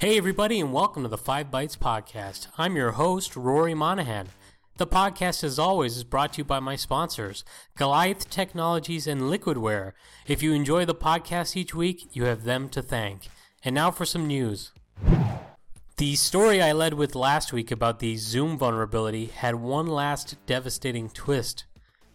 Hey, everybody, and welcome to the Five Bytes Podcast. I'm your host, Rory Monahan. The podcast, as always, is brought to you by my sponsors, Goliath Technologies and Liquidware. If you enjoy the podcast each week, you have them to thank. And now for some news. The story I led with last week about the Zoom vulnerability had one last devastating twist.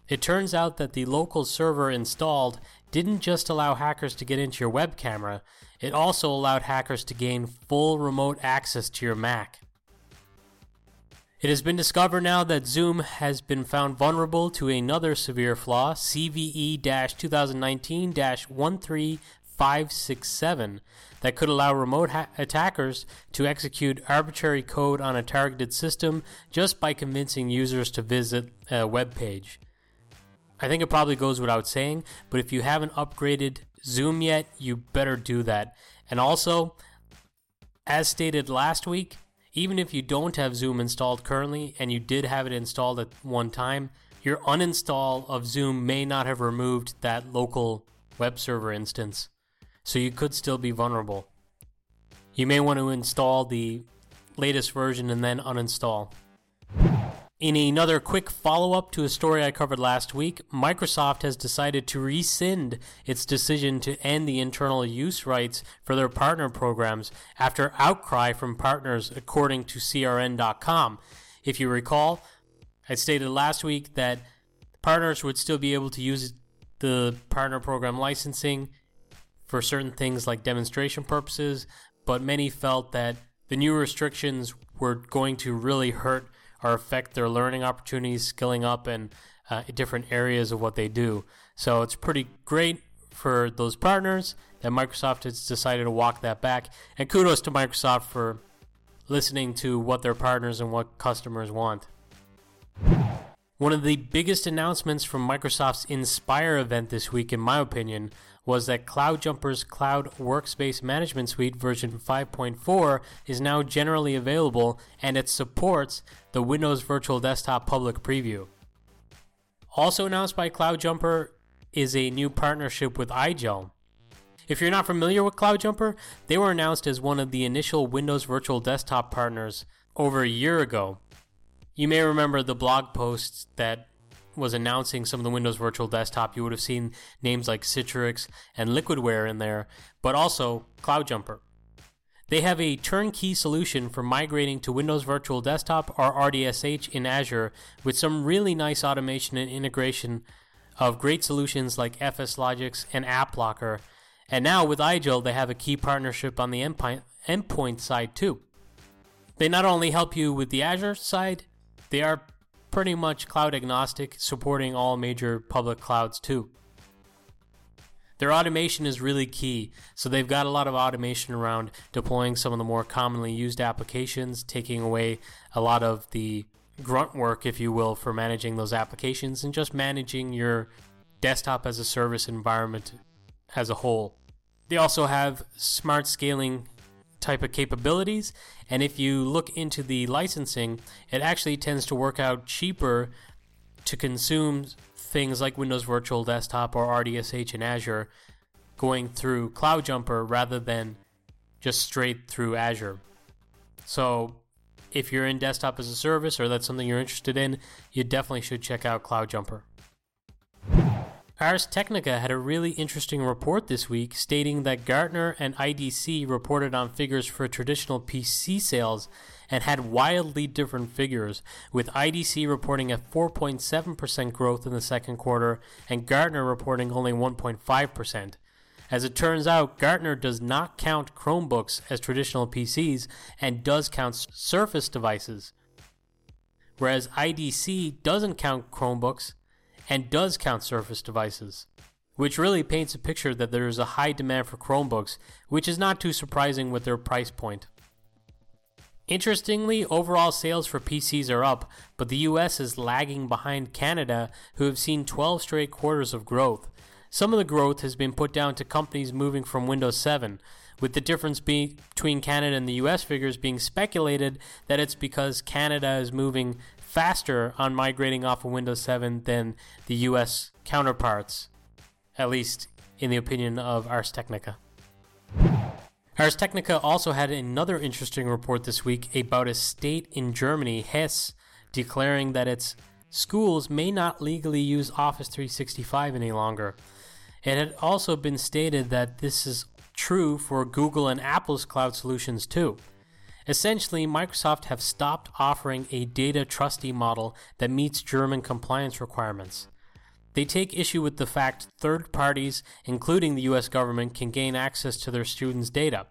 It turns out that the local server installed didn't just allow hackers to get into your web camera, it also allowed hackers to gain full remote access to your Mac. It has been discovered now that Zoom has been found vulnerable to another severe flaw, CVE 2019 13567, that could allow remote ha- attackers to execute arbitrary code on a targeted system just by convincing users to visit a web page. I think it probably goes without saying, but if you haven't upgraded Zoom yet, you better do that. And also, as stated last week, even if you don't have Zoom installed currently and you did have it installed at one time, your uninstall of Zoom may not have removed that local web server instance. So you could still be vulnerable. You may want to install the latest version and then uninstall. In another quick follow up to a story I covered last week, Microsoft has decided to rescind its decision to end the internal use rights for their partner programs after outcry from partners, according to CRN.com. If you recall, I stated last week that partners would still be able to use the partner program licensing for certain things like demonstration purposes, but many felt that the new restrictions were going to really hurt or affect their learning opportunities, skilling up in uh, different areas of what they do. So it's pretty great for those partners that Microsoft has decided to walk that back. And kudos to Microsoft for listening to what their partners and what customers want. One of the biggest announcements from Microsoft's Inspire event this week, in my opinion, was that CloudJumper's Cloud Workspace Management Suite version 5.4 is now generally available and it supports the Windows Virtual Desktop public preview. Also announced by CloudJumper is a new partnership with iGel. If you're not familiar with CloudJumper, they were announced as one of the initial Windows Virtual Desktop partners over a year ago. You may remember the blog posts that was announcing some of the Windows Virtual Desktop. You would have seen names like Citrix and Liquidware in there, but also CloudJumper. They have a turnkey solution for migrating to Windows Virtual Desktop or RDSH in Azure with some really nice automation and integration of great solutions like FSLogix and AppLocker. And now with iGel, they have a key partnership on the endpoint, endpoint side too. They not only help you with the Azure side, they are pretty much cloud agnostic, supporting all major public clouds too. Their automation is really key, so they've got a lot of automation around deploying some of the more commonly used applications, taking away a lot of the grunt work, if you will, for managing those applications and just managing your desktop as a service environment as a whole. They also have smart scaling type of capabilities. And if you look into the licensing, it actually tends to work out cheaper to consume things like Windows Virtual Desktop or RDSH in Azure going through CloudJumper rather than just straight through Azure. So if you're in desktop as a service or that's something you're interested in, you definitely should check out CloudJumper. Ars Technica had a really interesting report this week stating that Gartner and IDC reported on figures for traditional PC sales and had wildly different figures, with IDC reporting a 4.7% growth in the second quarter and Gartner reporting only 1.5%. As it turns out, Gartner does not count Chromebooks as traditional PCs and does count Surface devices, whereas IDC doesn't count Chromebooks and does count Surface devices, which really paints a picture that there is a high demand for Chromebooks, which is not too surprising with their price point. Interestingly, overall sales for PCs are up, but the US is lagging behind Canada, who have seen 12 straight quarters of growth. Some of the growth has been put down to companies moving from Windows 7, with the difference be- between Canada and the US figures being speculated that it's because Canada is moving faster on migrating off of Windows 7 than the US counterparts, at least in the opinion of Ars Technica. Ars Technica also had another interesting report this week about a state in Germany, Hesse, declaring that its schools may not legally use Office 365 any longer. It had also been stated that this is true for Google and Apple's cloud solutions too. Essentially, Microsoft have stopped offering a data trustee model that meets German compliance requirements. They take issue with the fact third parties, including the US government, can gain access to their students' data.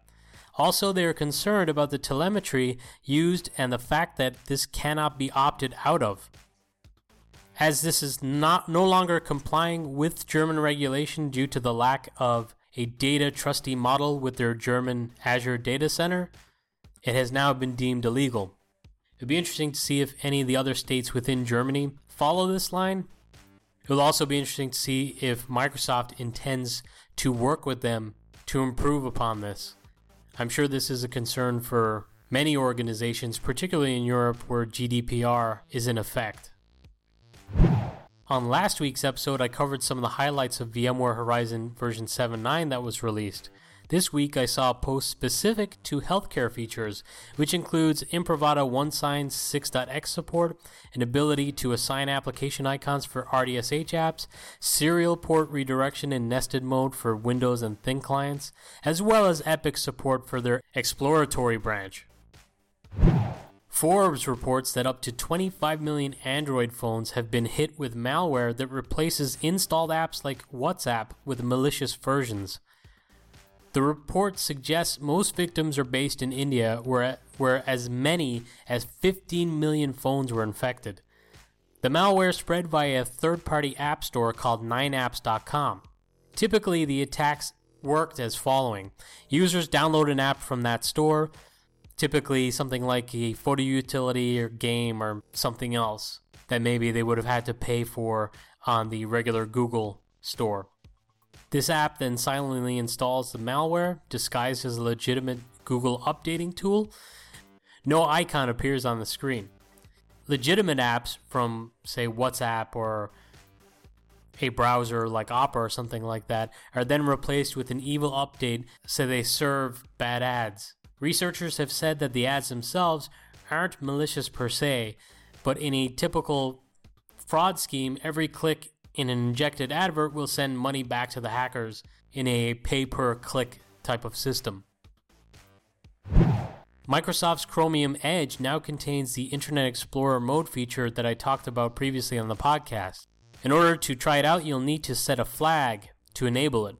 Also, they are concerned about the telemetry used and the fact that this cannot be opted out of. As this is not no longer complying with German regulation due to the lack of a data trustee model with their German Azure data center, it has now been deemed illegal. It'd be interesting to see if any of the other states within Germany follow this line. It will also be interesting to see if Microsoft intends to work with them to improve upon this. I'm sure this is a concern for many organizations, particularly in Europe where GDPR is in effect. On last week's episode, I covered some of the highlights of VMware Horizon version 7.9 that was released. This week, I saw a post specific to healthcare features, which includes Imprivata OneSign 6.x support, an ability to assign application icons for RDSH apps, serial port redirection in nested mode for Windows and thin clients, as well as Epic support for their exploratory branch. Forbes reports that up to 25 million Android phones have been hit with malware that replaces installed apps like WhatsApp with malicious versions. The report suggests most victims are based in India, where, where as many as 15 million phones were infected. The malware spread via a third party app store called 9apps.com. Typically, the attacks worked as following users download an app from that store, typically something like a photo utility or game or something else that maybe they would have had to pay for on the regular Google store. This app then silently installs the malware, disguised as a legitimate Google updating tool. No icon appears on the screen. Legitimate apps from, say, WhatsApp or a browser like Opera or something like that are then replaced with an evil update so they serve bad ads. Researchers have said that the ads themselves aren't malicious per se, but in a typical fraud scheme, every click in an injected advert will send money back to the hackers in a pay per click type of system. Microsoft's Chromium Edge now contains the Internet Explorer mode feature that I talked about previously on the podcast. In order to try it out, you'll need to set a flag to enable it.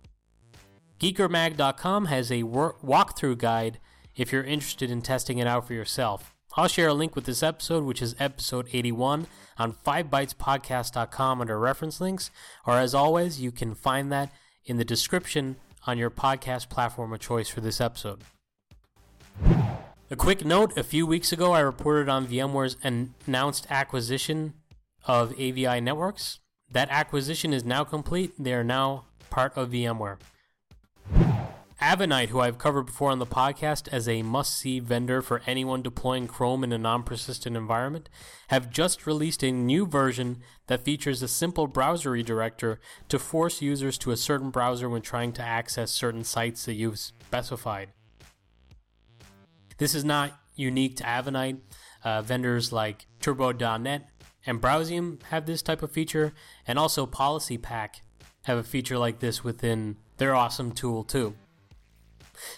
GeekerMag.com has a walkthrough guide if you're interested in testing it out for yourself. I'll share a link with this episode, which is episode 81, on 5bytespodcast.com under reference links, or as always, you can find that in the description on your podcast platform of choice for this episode. A quick note a few weeks ago, I reported on VMware's announced acquisition of AVI Networks. That acquisition is now complete. They are now part of VMware. Avanite, who I've covered before on the podcast as a must see vendor for anyone deploying Chrome in a non persistent environment, have just released a new version that features a simple browser redirector to force users to a certain browser when trying to access certain sites that you've specified. This is not unique to Avanite. Uh, vendors like Turbo.net and Browsium have this type of feature, and also PolicyPak have a feature like this within their awesome tool, too.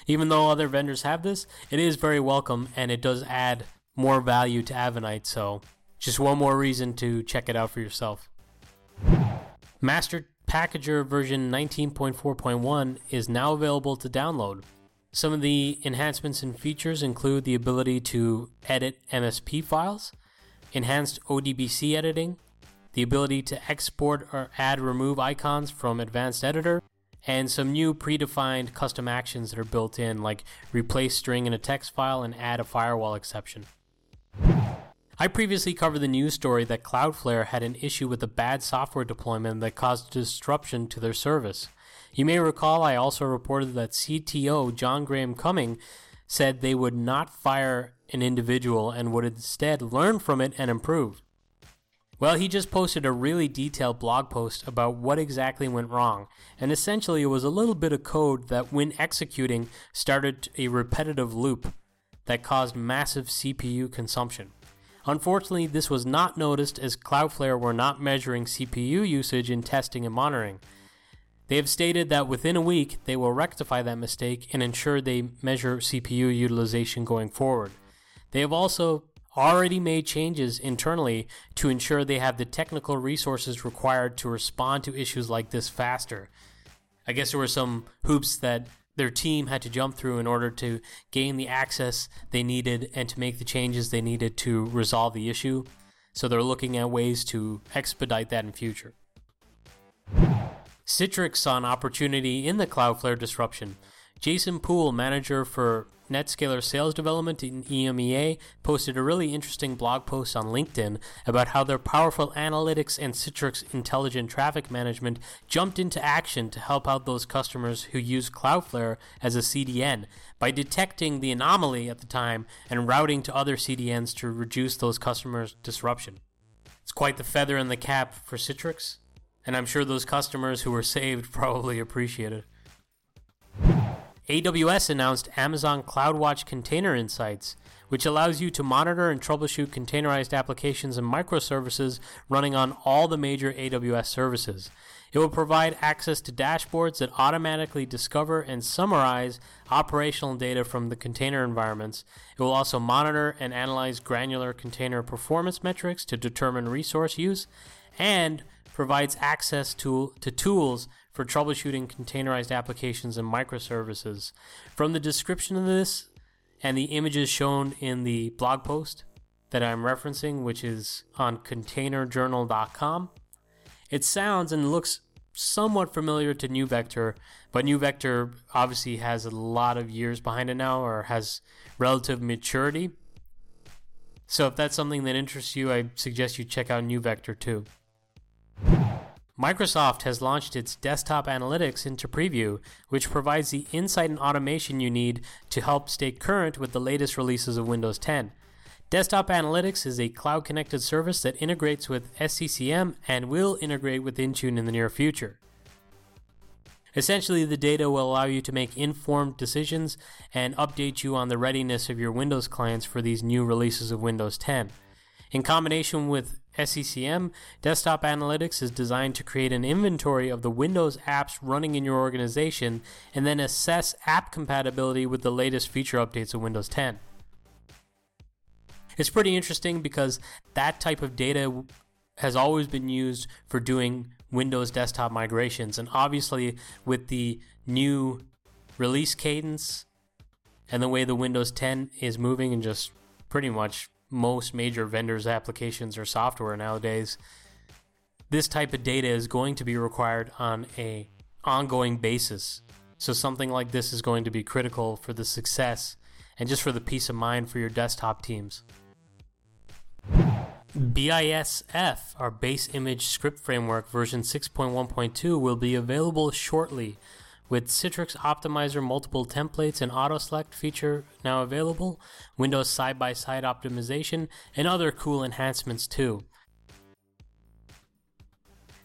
Even though other vendors have this, it is very welcome and it does add more value to Avanite, so just one more reason to check it out for yourself. Master Packager version 19.4.1 is now available to download. Some of the enhancements and features include the ability to edit MSP files, enhanced ODBC editing, the ability to export or add remove icons from Advanced Editor, and some new predefined custom actions that are built in, like replace string in a text file and add a firewall exception. I previously covered the news story that Cloudflare had an issue with a bad software deployment that caused disruption to their service. You may recall I also reported that CTO John Graham Cumming said they would not fire an individual and would instead learn from it and improve. Well, he just posted a really detailed blog post about what exactly went wrong, and essentially it was a little bit of code that, when executing, started a repetitive loop that caused massive CPU consumption. Unfortunately, this was not noticed as Cloudflare were not measuring CPU usage in testing and monitoring. They have stated that within a week they will rectify that mistake and ensure they measure CPU utilization going forward. They have also already made changes internally to ensure they have the technical resources required to respond to issues like this faster. I guess there were some hoops that their team had to jump through in order to gain the access they needed and to make the changes they needed to resolve the issue. So they're looking at ways to expedite that in future. Citrix saw an opportunity in the Cloudflare disruption. Jason Poole, manager for NetScaler sales development in EMEA, posted a really interesting blog post on LinkedIn about how their powerful analytics and Citrix intelligent traffic management jumped into action to help out those customers who use Cloudflare as a CDN by detecting the anomaly at the time and routing to other CDNs to reduce those customers' disruption. It's quite the feather in the cap for Citrix, and I'm sure those customers who were saved probably appreciate it. AWS announced Amazon CloudWatch Container Insights, which allows you to monitor and troubleshoot containerized applications and microservices running on all the major AWS services. It will provide access to dashboards that automatically discover and summarize operational data from the container environments. It will also monitor and analyze granular container performance metrics to determine resource use and provides access to, to tools for troubleshooting containerized applications and microservices. From the description of this and the images shown in the blog post that I'm referencing, which is on containerjournal.com, it sounds and looks somewhat familiar to NeuVector, but NeuVector obviously has a lot of years behind it now or has relative maturity. So if that's something that interests you, I suggest you check out NeuVector too. Microsoft has launched its Desktop Analytics into preview, which provides the insight and automation you need to help stay current with the latest releases of Windows 10. Desktop Analytics is a cloud connected service that integrates with SCCM and will integrate with Intune in the near future. Essentially, the data will allow you to make informed decisions and update you on the readiness of your Windows clients for these new releases of Windows 10. In combination with SCCM, Desktop Analytics is designed to create an inventory of the Windows apps running in your organization and then assess app compatibility with the latest feature updates of Windows 10. It's pretty interesting because that type of data has always been used for doing Windows desktop migrations. And obviously, with the new release cadence and the way the Windows 10 is moving and just pretty much most major vendors' applications or software nowadays, this type of data is going to be required on a ongoing basis. So something like this is going to be critical for the success and just for the peace of mind for your desktop teams. BISF, our base image script framework version 6.1.2, will be available shortly with Citrix Optimizer multiple templates and auto select feature now available, Windows side by side optimization, and other cool enhancements too.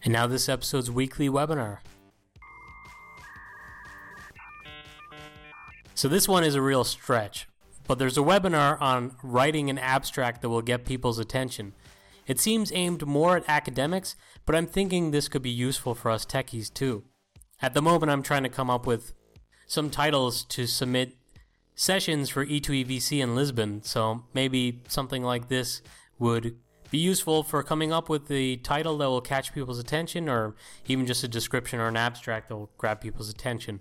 And now, this episode's weekly webinar. So, this one is a real stretch, but there's a webinar on writing an abstract that will get people's attention. It seems aimed more at academics, but I'm thinking this could be useful for us techies too. At the moment, I'm trying to come up with some titles to submit sessions for E2EVC in Lisbon, so maybe something like this would be useful for coming up with the title that will catch people's attention, or even just a description or an abstract that will grab people's attention.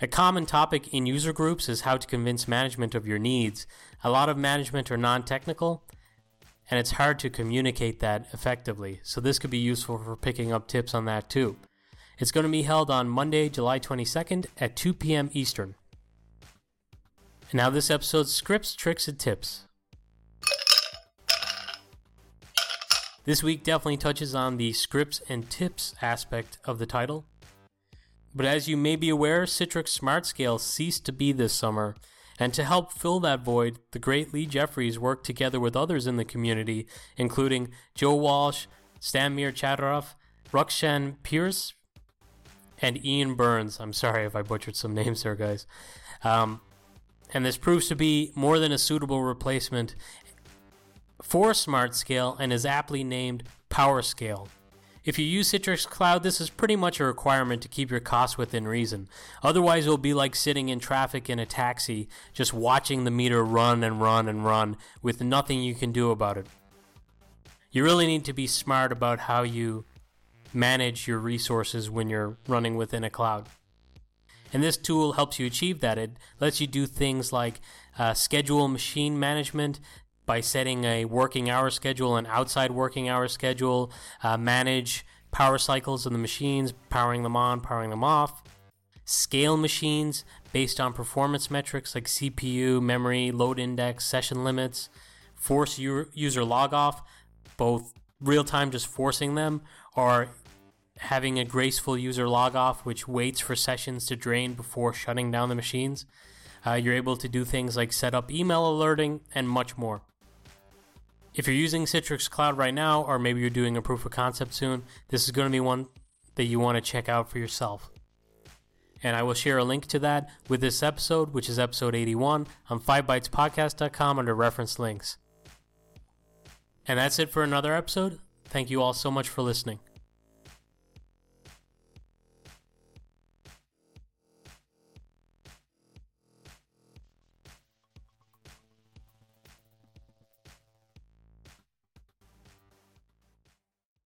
A common topic in user groups is how to convince management of your needs. A lot of management are non technical, and it's hard to communicate that effectively, so this could be useful for picking up tips on that too. It's going to be held on Monday, July 22nd at 2 p.m. Eastern. And now, this episode's scripts, tricks, and tips. This week definitely touches on the scripts and tips aspect of the title. But as you may be aware, Citrix Smart Scale ceased to be this summer, and to help fill that void, the great Lee Jeffries worked together with others in the community, including Joe Walsh, Stanmir Chadorov, Rukshan Pierce, and Ian Burns. I'm sorry if I butchered some names there, guys. Um, and this proves to be more than a suitable replacement for Smart Scale and is aptly named Power Scale. If you use Citrix Cloud, this is pretty much a requirement to keep your costs within reason. Otherwise, it'll be like sitting in traffic in a taxi, just watching the meter run and run and run with nothing you can do about it. You really need to be smart about how you manage your resources when you're running within a cloud. And this tool helps you achieve that. It lets you do things like uh, schedule machine management by setting a working hour schedule, an outside working hour schedule, uh, manage power cycles of the machines, powering them on, powering them off, scale machines based on performance metrics like CPU, memory, load index, session limits, force user log off, both real time just forcing them or having a graceful user log off, which waits for sessions to drain before shutting down the machines. Uh, you're able to do things like set up email alerting and much more. If you're using Citrix Cloud right now, or maybe you're doing a proof of concept soon, this is going to be one that you want to check out for yourself. And I will share a link to that with this episode, which is episode 81, on 5bytespodcast.com under reference links. And that's it for another episode. Thank you all so much for listening.